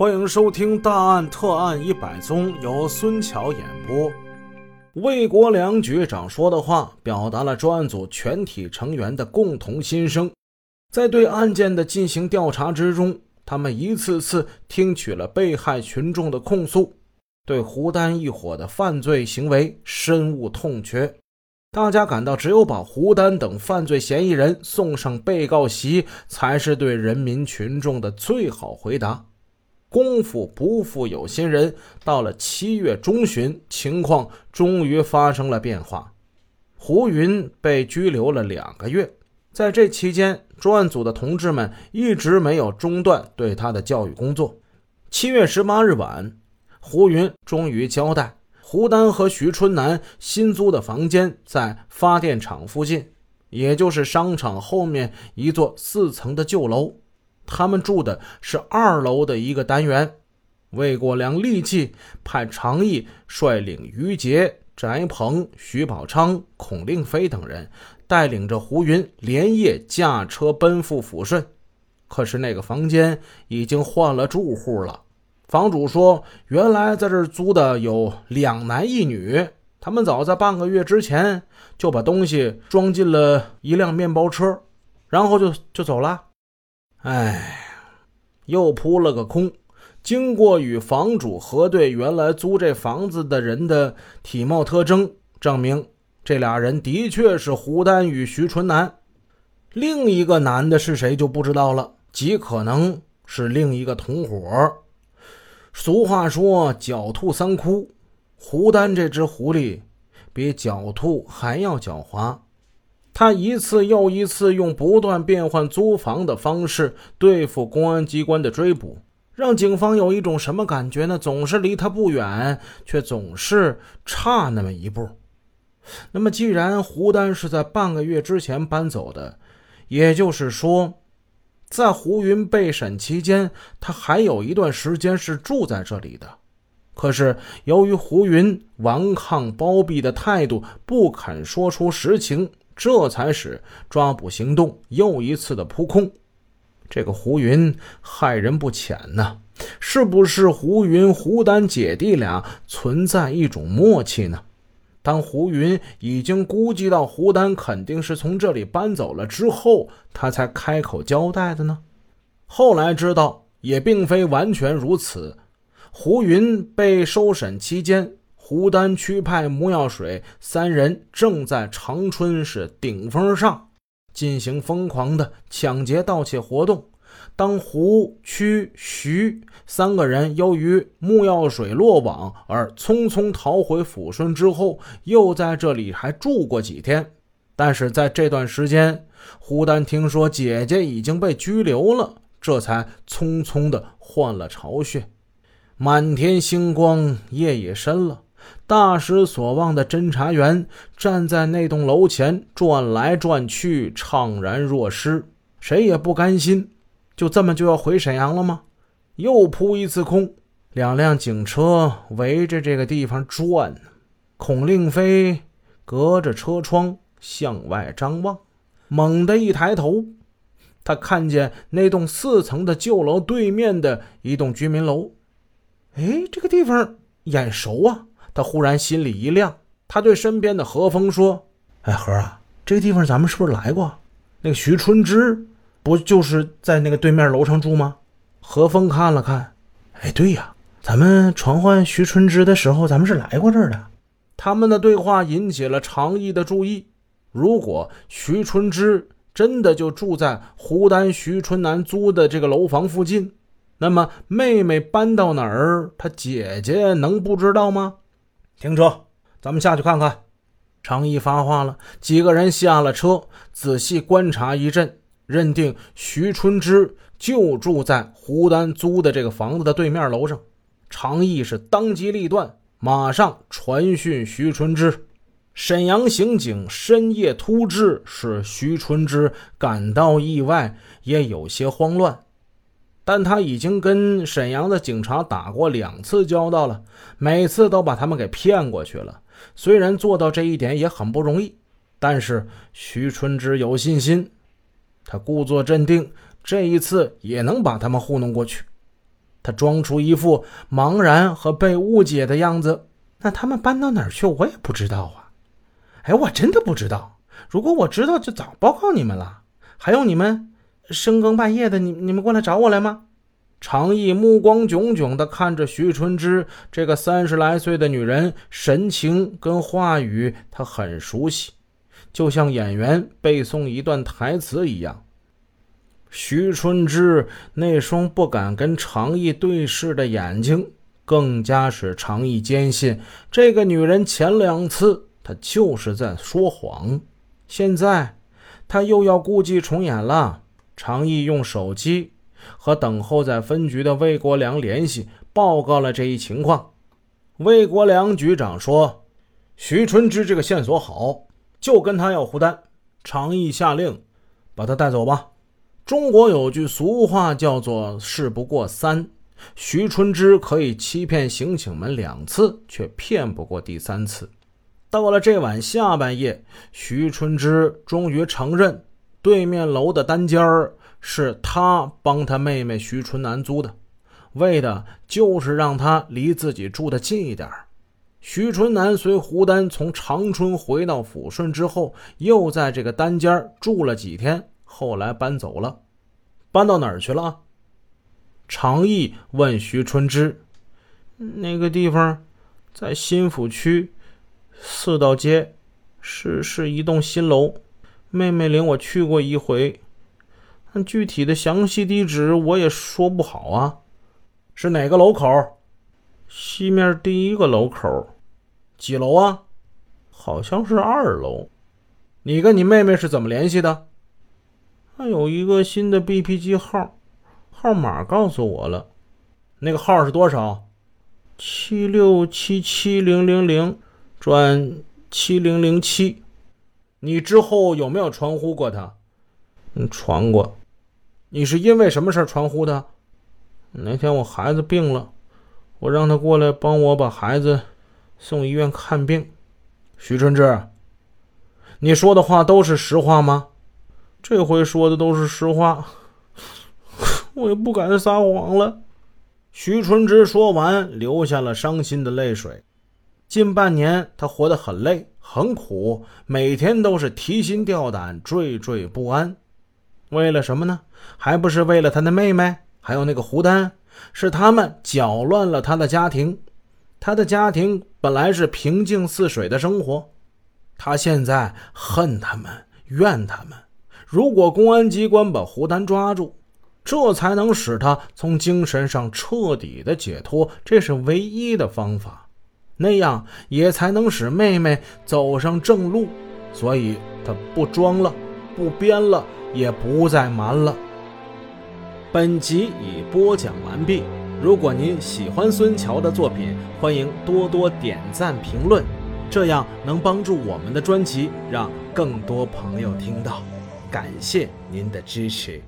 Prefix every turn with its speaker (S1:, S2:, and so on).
S1: 欢迎收听《大案特案一百宗》，由孙桥演播。魏国良局长说的话，表达了专案组全体成员的共同心声。在对案件的进行调查之中，他们一次次听取了被害群众的控诉，对胡丹一伙的犯罪行为深恶痛绝。大家感到，只有把胡丹等犯罪嫌疑人送上被告席，才是对人民群众的最好回答。功夫不负有心人，到了七月中旬，情况终于发生了变化。胡云被拘留了两个月，在这期间，专案组的同志们一直没有中断对他的教育工作。七月十八日晚，胡云终于交代：胡丹和徐春南新租的房间在发电厂附近，也就是商场后面一座四层的旧楼。他们住的是二楼的一个单元。魏国良立即派常毅率领于杰、翟鹏、徐宝昌、孔令飞等人，带领着胡云连夜驾车奔赴抚顺。可是那个房间已经换了住户了。房主说，原来在这儿租的有两男一女，他们早在半个月之前就把东西装进了一辆面包车，然后就就走了。哎，又扑了个空。经过与房主核对原来租这房子的人的体貌特征，证明这俩人的确是胡丹与徐春南。另一个男的是谁就不知道了，极可能是另一个同伙。俗话说“狡兔三窟”，胡丹这只狐狸比狡兔还要狡猾。他一次又一次用不断变换租房的方式对付公安机关的追捕，让警方有一种什么感觉呢？总是离他不远，却总是差那么一步。那么，既然胡丹是在半个月之前搬走的，也就是说，在胡云被审期间，他还有一段时间是住在这里的。可是，由于胡云顽抗包庇的态度，不肯说出实情。这才使抓捕行动又一次的扑空。这个胡云害人不浅呐，是不是胡云、胡丹姐弟俩存在一种默契呢？当胡云已经估计到胡丹肯定是从这里搬走了之后，他才开口交代的呢？后来知道也并非完全如此。胡云被收审期间。胡丹区派穆药水三人正在长春市顶峰上进行疯狂的抢劫盗窃活动。当胡、区、徐三个人由于穆药水落网而匆匆逃回抚顺之后，又在这里还住过几天。但是在这段时间，胡丹听说姐姐已经被拘留了，这才匆匆的换了巢穴。满天星光，夜也深了。大失所望的侦查员站在那栋楼前转来转去，怅然若失。谁也不甘心，就这么就要回沈阳了吗？又扑一次空。两辆警车围着这个地方转。孔令飞隔着车窗向外张望，猛地一抬头，他看见那栋四层的旧楼对面的一栋居民楼。哎，这个地方眼熟啊！他忽然心里一亮，他对身边的何峰说：“哎，何啊，这个地方咱们是不是来过？那个徐春枝不就是在那个对面楼上住吗？”何峰看了看，哎，对呀，咱们传唤徐春枝的时候，咱们是来过这儿的。他们的对话引起了常毅的注意。如果徐春枝真的就住在胡丹、徐春南租的这个楼房附近，那么妹妹搬到哪儿，他姐姐能不知道吗？停车，咱们下去看看。常毅发话了，几个人下了车，仔细观察一阵，认定徐春枝就住在胡丹租的这个房子的对面楼上。常毅是当机立断，马上传讯徐春枝。沈阳刑警深夜突至，使徐春枝感到意外，也有些慌乱。但他已经跟沈阳的警察打过两次交道了，每次都把他们给骗过去了。虽然做到这一点也很不容易，但是徐春枝有信心，他故作镇定，这一次也能把他们糊弄过去。他装出一副茫然和被误解的样子。那他们搬到哪儿去？我也不知道啊。哎，我真的不知道。如果我知道，就早报告你们了。还有你们深更半夜的，你你们过来找我来吗？常毅目光炯炯地看着徐春枝这个三十来岁的女人，神情跟话语他很熟悉，就像演员背诵一段台词一样。徐春枝那双不敢跟常毅对视的眼睛，更加使常毅坚信，这个女人前两次她就是在说谎，现在她又要故伎重演了。常毅用手机。和等候在分局的魏国良联系，报告了这一情况。魏国良局长说：“徐春枝这个线索好，就跟他要胡丹。”常毅下令，把他带走吧。中国有句俗话叫做“事不过三”，徐春枝可以欺骗刑警们两次，却骗不过第三次。到了这晚下半夜，徐春枝终于承认，对面楼的单间儿。是他帮他妹妹徐春楠租的，为的就是让他离自己住的近一点。徐春楠随胡丹从长春回到抚顺之后，又在这个单间住了几天，后来搬走了。搬到哪儿去了？常毅问徐春枝：“那个地方在新抚区四道街，是是一栋新楼。妹妹领我去过一回。”但具体的详细地址我也说不好啊，是哪个楼口？西面第一个楼口，几楼啊？好像是二楼。你跟你妹妹是怎么联系的？她有一个新的 BP 机号，号码告诉我了。那个号是多少？七六七七零零零转七零零七。你之后有没有传呼过他？嗯，传过。你是因为什么事传呼的？那天我孩子病了，我让他过来帮我把孩子送医院看病。徐春枝，你说的话都是实话吗？这回说的都是实话，我也不敢撒谎了。徐春枝说完，流下了伤心的泪水。近半年，他活得很累，很苦，每天都是提心吊胆，惴惴不安。为了什么呢？还不是为了他的妹妹，还有那个胡丹，是他们搅乱了他的家庭。他的家庭本来是平静似水的生活，他现在恨他们，怨他们。如果公安机关把胡丹抓住，这才能使他从精神上彻底的解脱，这是唯一的方法。那样也才能使妹妹走上正路。所以他不装了，不编了。也不再瞒了。本集已播讲完毕。如果您喜欢孙桥的作品，欢迎多多点赞评论，这样能帮助我们的专辑让更多朋友听到。感谢您的支持。